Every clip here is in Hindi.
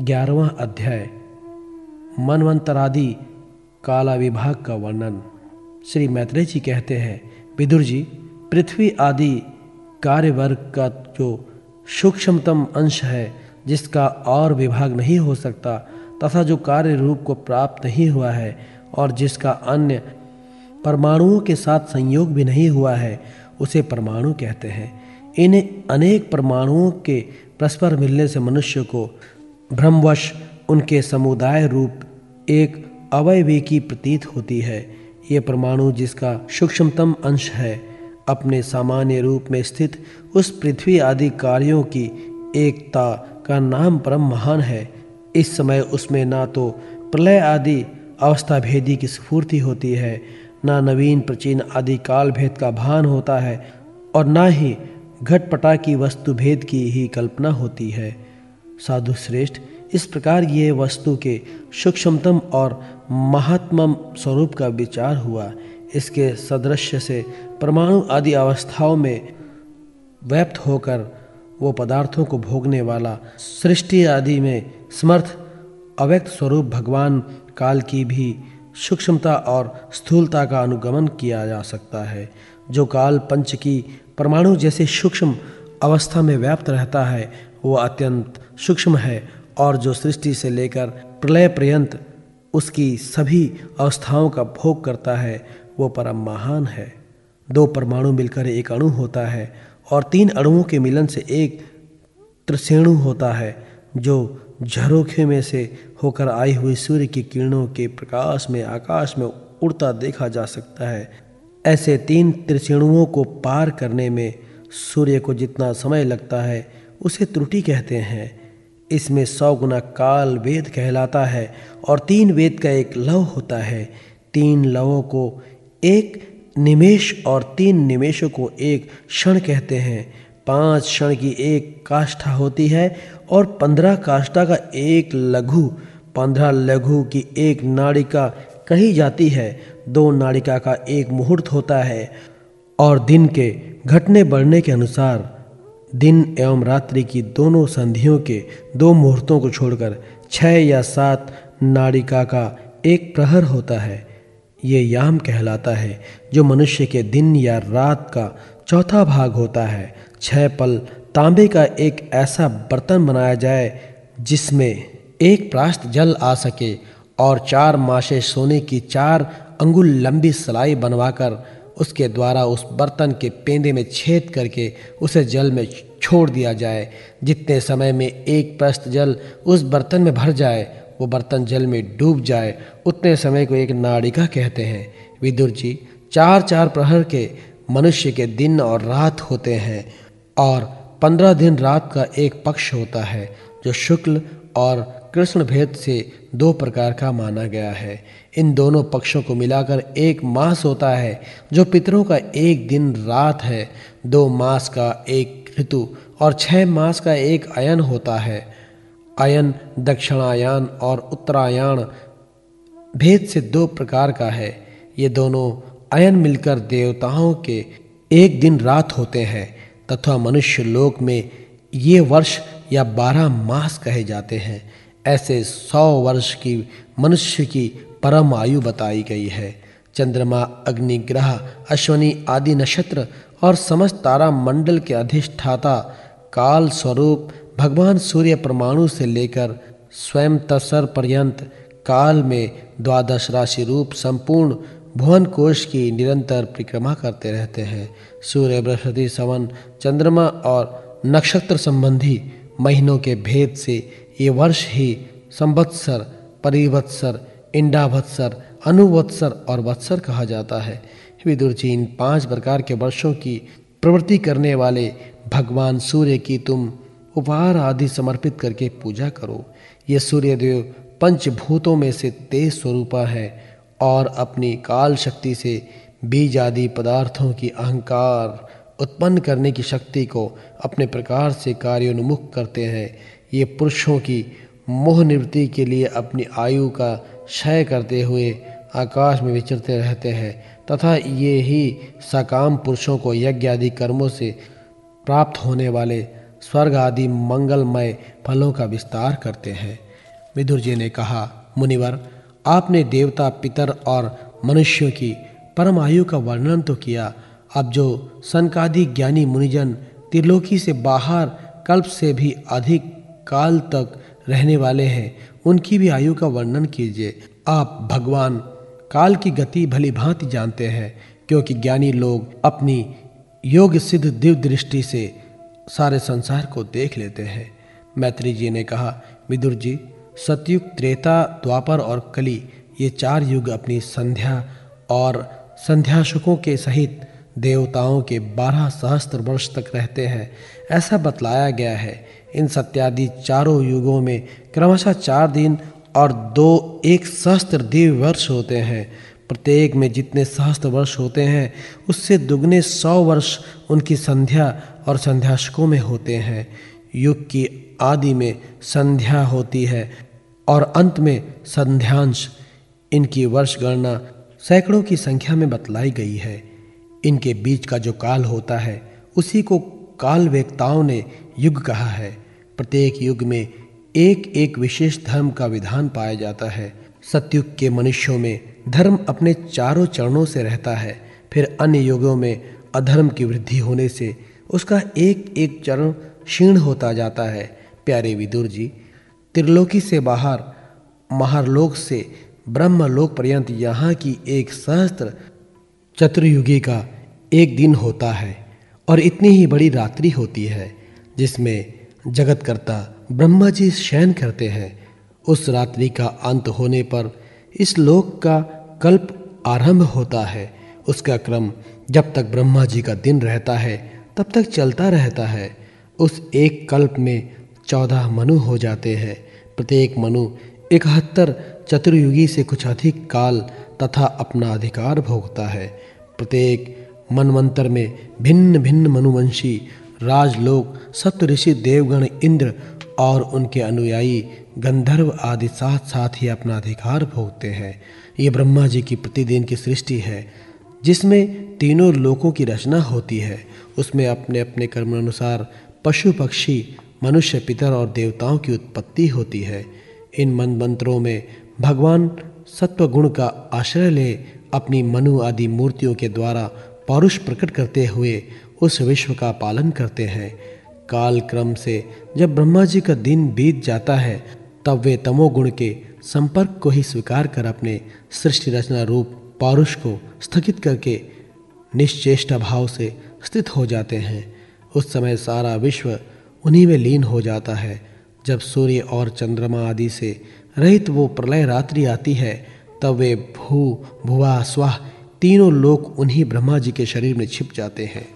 ग्यारहवा अध्याय, मनवंतरादि काला विभाग का वर्णन। श्री मैत्रेय जी कहते हैं, विदुर जी, पृथ्वी आदि कार्य वर्ग का जो सूक्ष्मतम अंश है, जिसका और विभाग नहीं हो सकता, तथा जो कार्य रूप को प्राप्त नहीं हुआ है, और जिसका अन्य परमाणुओं के साथ संयोग भी नहीं हुआ है, उसे परमाणु कहते हैं। इन अनेक परमाणुओं के परस्पर मिलने से मनुष्य को भ्रमवश उनके समुदाय रूप एक अवयवी की प्रतीत होती है। ये परमाणु जिसका सूक्ष्मतम अंश है, अपने सामान्य रूप में स्थित उस पृथ्वी आदि कार्यों की एकता का नाम परम महान है। इस समय उसमें ना तो प्रलय आदि अवस्था भेदी की स्फूर्ति होती है, ना नवीन प्राचीन आदि काल भेद का भान होता है और ना ही घटपटा की वस्तु भेद की ही कल्पना होती है। साधु श्रेष्ठ इस प्रकार ये वस्तु के सूक्ष्मतम और महात्मम स्वरूप का विचार हुआ। इसके सदृश्य से परमाणु आदि अवस्थाओं में व्याप्त होकर वो पदार्थों को भोगने वाला सृष्टि आदि में समर्थ, अव्यक्त स्वरूप भगवान काल की भी सूक्ष्मता और स्थूलता का अनुगमन किया जा सकता है, जो काल पंच की परमाणु जैसे सूक्ष्म अवस्था में व्याप्त रहता है वो अत्यंत सूक्ष्म है और जो सृष्टि से लेकर प्रलय पर्यंत उसकी सभी अवस्थाओं का भोग करता है, वो परम महान है। दो परमाणु मिलकर एक अणु होता है और तीन अणुओं के मिलन से एक त्रिसेणु होता है, जो झरोखे में से होकर आई हुई सूर्य की किरणों के प्रकाश में, आकाश में उड़ता देखा जा सकता है। ऐसे तीन त्रिसेणुओं को पार करने में सूर्य को जितना समय लगता है उसे त्रुटि कहते हैं। इसमें सौ गुना काल वेद कहलाता है और तीन वेद का एक लव होता है। तीन लवों को एक निमेश और तीन निमेशों को एक क्षण कहते हैं। पाँच क्षण की एक काष्ठा होती है और पंद्रह काष्ठा का एक लघु, पंद्रह लघु की एक नाड़िका कही जाती है। दो नाड़िका का एक मुहूर्त होता है और दिन के घटने बढ़ने के अनुसार दिन एवं रात्रि की दोनों संधियों के दो मुहूर्तों को छोड़कर छह या सात नाड़िका का एक प्रहर होता है। ये याम कहलाता है, जो मनुष्य के दिन या रात का चौथा भाग होता है। छह पल तांबे का एक ऐसा बर्तन बनाया जाए, जिसमें एक प्रास्त जल आ सके और चार माशे सोने की चार अंगुल लंबी सलाई बनवाकर उसके द्वारा उस बर्तन के पेंदे में छेद करके उसे जल में छोड़ दिया जाए। जितने समय में एक प्रस्त जल उस बर्तन में भर जाए, वो बर्तन जल में डूब जाए, उतने समय को एक नाड़िका कहते हैं। विदुर जी चार चार प्रहर के मनुष्य के दिन और रात होते हैं और पंद्रह दिन रात का एक पक्ष होता है, जो शुक्ल और कृष्ण भेद से दो प्रकार का माना गया है। इन दोनों पक्षों को मिलाकर एक मास होता है, जो पितरों का एक दिन रात है। दो मास का एक ऋतु और छह मास का एक अयन होता है। अयन दक्षिणायन और उत्तरायण भेद से दो प्रकार का है। ये दोनों अयन मिलकर देवताओं के एक दिन रात होते हैं तथा मनुष्य लोक में ये वर्ष या बारह मास कहे जाते हैं। ऐसे सौ वर्ष की मनुष्य की परम आयु बताई गई है। चंद्रमा अग्नि ग्रह अश्वनी आदि नक्षत्र और समस्त तारा मंडल के अधिष्ठाता काल स्वरूप भगवान सूर्य परमाणु से लेकर स्वयं तसर पर्यंत काल में द्वादश राशि रूप संपूर्ण भुवन कोश की निरंतर परिक्रमा करते रहते हैं। सूर्य, बृहस्पति सवन चंद्रमा और नक्षत्र संबंधी महीनों के भेद से ये वर्ष ही संवत्सर, परिवत्सर, इंडावत्सर, अनुवत्सर और वत्सर कहा जाता है। विदुर जी, इन पाँच प्रकार के वर्षों की प्रवृत्ति करने वाले भगवान सूर्य की तुम उपहार आदि समर्पित करके पूजा करो। ये सूर्यदेव पंचभूतों में से तेज स्वरूपा है और अपनी काल शक्ति से बीज आदि पदार्थों की अहंकार उत्पन्न करने की शक्ति को अपने प्रकार से कार्योन्मुख करते हैं। ये पुरुषों की मोह निवृत्ति के लिए अपनी आयु का क्षय करते हुए आकाश में विचरते रहते हैं, तथा ये ही सकाम पुरुषों को यज्ञ आदि कर्मों से प्राप्त होने वाले स्वर्ग आदि मंगलमय फलों का विस्तार करते हैं। विदुर जी ने कहा, मुनिवर, आपने देवता, पितर और मनुष्यों की परम आयु का वर्णन तो किया। अब जो सनकादि ज्ञानी मुनिजन त्रिलोकी से बाहर कल्प से भी अधिक काल तक रहने वाले हैं। उनकी भी आयु का वर्णन कीजिए। आप भगवान, काल की गति भली भांति जानते हैं, क्योंकि ज्ञानी लोग अपनी योग सिद्ध दिव्य दृष्टि से सारे संसार को देख लेते हैं। मैत्री जी ने कहा, विदुर जी, सतयुग, त्रेता, द्वापर और कली, ये चार युग अपनी संध्या और संध्याशुकों के सहित देवताओं के बारह सहस्त्र वर्ष तक रहते हैं। ऐसा बतलाया गया है इन सत्यादि चारों युगों में क्रमशः चार दिन और दो एक सहस्त्र दिव्य वर्ष होते हैं। प्रत्येक में जितने सहस्त्र वर्ष होते हैं, उससे दुगने सौ वर्ष उनकी संध्या और संध्याशकों में होते हैं। युग की आदि में संध्या होती है और अंत में संध्यांश। इनकी वर्ष गणना सैकड़ों की संख्या में बतलाई गई है। इनके बीच का जो काल होता है, उसी को काल वेक्ताओं ने युग कहा है। प्रत्येक युग में एक एक विशेष धर्म का विधान पाया जाता है। सत्युग के मनुष्यों में धर्म अपने चारों चरणों से रहता है। फिर अन्य युगों में अधर्म की वृद्धि होने से उसका एक एक चरण क्षीण होता जाता है। प्यारे विदुर जी, त्रिलोकी से बाहर, महारलोक से ब्रह्मलोक पर्यंत यहाँ की एक सहस्त्र चतुर्युगी का एक दिन होता है और इतनी ही बड़ी रात्रि होती है, जिसमें जगतकर्ता ब्रह्मा जी शयन करते हैं। उस रात्रि का अंत होने पर इस लोक का कल्प आरंभ होता है। उसका क्रम जब तक ब्रह्मा जी का दिन रहता है, तब तक चलता रहता है। उस एक कल्प में चौदह मनु हो जाते हैं। प्रत्येक मनु इकहत्तर चतुर्युगी से कुछ अधिक काल तथा अपना अधिकार भोगता है। प्रत्येक मनवंतर में भिन्न भिन्न मनुवंशी राजलोक सत्य ऋषि देवगण, इंद्र और उनके अनुयायी गंधर्व आदि साथ साथ ही अपना अधिकार भोगते हैं। ये ब्रह्मा जी की प्रतिदिन की सृष्टि है, जिसमें तीनों लोकों की रचना होती है। उसमें अपने अपने कर्म अनुसार पशु पक्षी, मनुष्य पितर और देवताओं की उत्पत्ति होती है। इन मन मंत्रों में भगवान सत्व गुण का आश्रय ले अपनी मनु आदि मूर्तियों के द्वारा पौरुष प्रकट करते हुए उस विश्व का पालन करते हैं। काल क्रम से जब ब्रह्मा जी का दिन बीत जाता है, तब वे तमोगुण के संपर्क को ही स्वीकार कर अपने सृष्टि रचना रूप पौरुष को स्थगित करके निश्चेष्टा भाव से स्थित हो जाते हैं। उस समय सारा विश्व उन्हीं में लीन हो जाता है। जब सूर्य और चंद्रमा आदि से रहित वो प्रलय रात्रि आती है, तब वे भू भुआ स्वाह तीनों लोग उन्हीं ब्रह्मा जी के शरीर में छिप जाते हैं।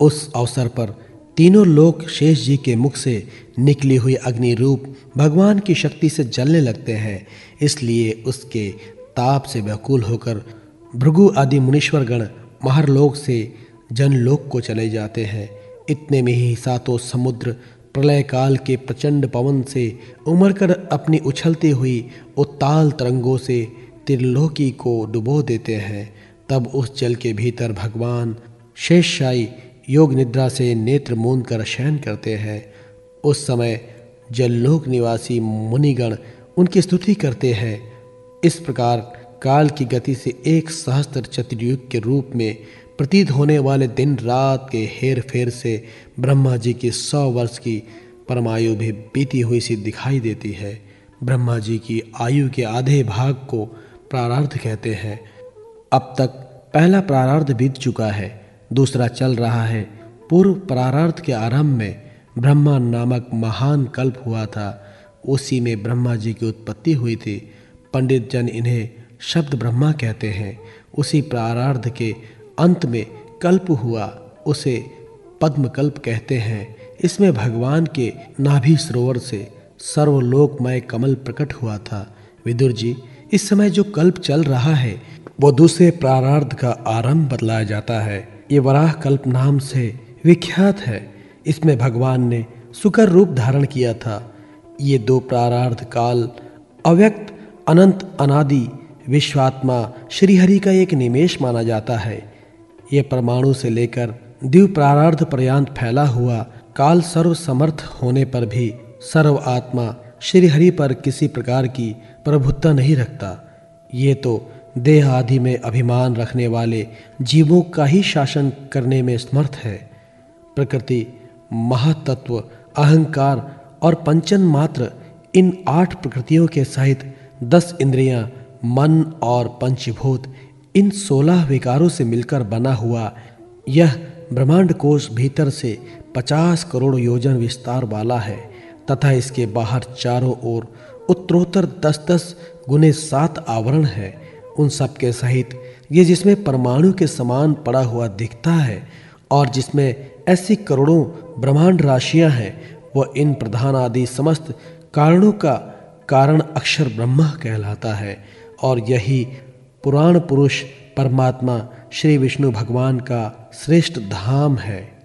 उस अवसर पर तीनों लोग शेष जी के मुख से निकली हुई अग्नि रूप भगवान की शक्ति से जलने लगते हैं। इसलिए उसके ताप से व्याकुल होकर भृगु आदि मुनीश्वर गण महरलोक से जनलोक को चले जाते हैं। इतने में ही सातों समुद्र प्रलय काल के प्रचंड पवन से उमड़ कर अपनी उछलती हुई उत्ताल तरंगों से त्रिलोकी को डुबो देते हैं। तब उस जल के भीतर भगवान शेषशाही योग निद्रा से नेत्र मूंद कर शयन करते हैं। उस समय जललोक निवासी मुनिगण उनकी स्तुति करते हैं। इस प्रकार काल की गति से एक सहस्त्र चतुर्युग के रूप में प्रतीत होने वाले दिन रात के हेर फेर से ब्रह्मा जी की सौ वर्ष की परमायु भी बीती हुई सी दिखाई देती है। ब्रह्मा जी की आयु के आधे भाग को प्रारार्ध कहते हैं। अब तक पहला प्रारार्ध बीत चुका है। दूसरा चल रहा है। पूर्व प्रारर्थ के आरंभ में ब्रह्मा नामक महान कल्प हुआ था। उसी में ब्रह्मा जी की उत्पत्ति हुई थी। पंडित जन इन्हें शब्द ब्रह्मा कहते हैं। उसी प्रारार्ध के अंत में कल्प हुआ। उसे पद्म कल्प कहते हैं। इसमें भगवान के नाभि सरोवर से सर्वलोकमय कमल प्रकट हुआ था। विदुर जी, इस समय जो कल्प चल रहा है, वो दूसरे प्रारार्ध का आरंभ बतलाया जाता है। ये वराह कल्प नाम से विख्यात है। इसमें भगवान ने सुकर रूप धारण किया था। ये दो प्रारार्ध काल अव्यक्त, अनंत, अनादि विश्वात्मा श्रीहरि का एक निमेश माना जाता है। ये परमाणु से लेकर दिव प्रारार्ध पर्यांत फैला हुआ काल सर्व समर्थ होने पर भी सर्व आत्मा श्रीहरि पर किसी प्रकार की प्रभुत्ता नहीं रखता। ये तो देह आदि में अभिमान रखने वाले जीवों का ही शासन करने में समर्थ है। प्रकृति, महातत्व, अहंकार और पंचन मात्र इन आठ प्रकृतियों के सहित दस इंद्रियाँ, मन और पंचभूत इन सोलह विकारों से मिलकर बना हुआ यह ब्रह्मांड कोष भीतर से पचास करोड़ योजन विस्तार वाला है तथा इसके बाहर चारों ओर उत्तरोत्तर दस दस गुने सात आवरण है। उन सब के सहित। ये जिसमें परमाणु के समान पड़ा हुआ दिखता है और जिसमें ऐसी करोड़ों ब्रह्मांड राशियाँ हैं वह इन प्रधान आदि समस्त कारणों का कारण अक्षर ब्रह्मा कहलाता है और यही पुराण पुरुष परमात्मा श्री विष्णु भगवान का श्रेष्ठ धाम है।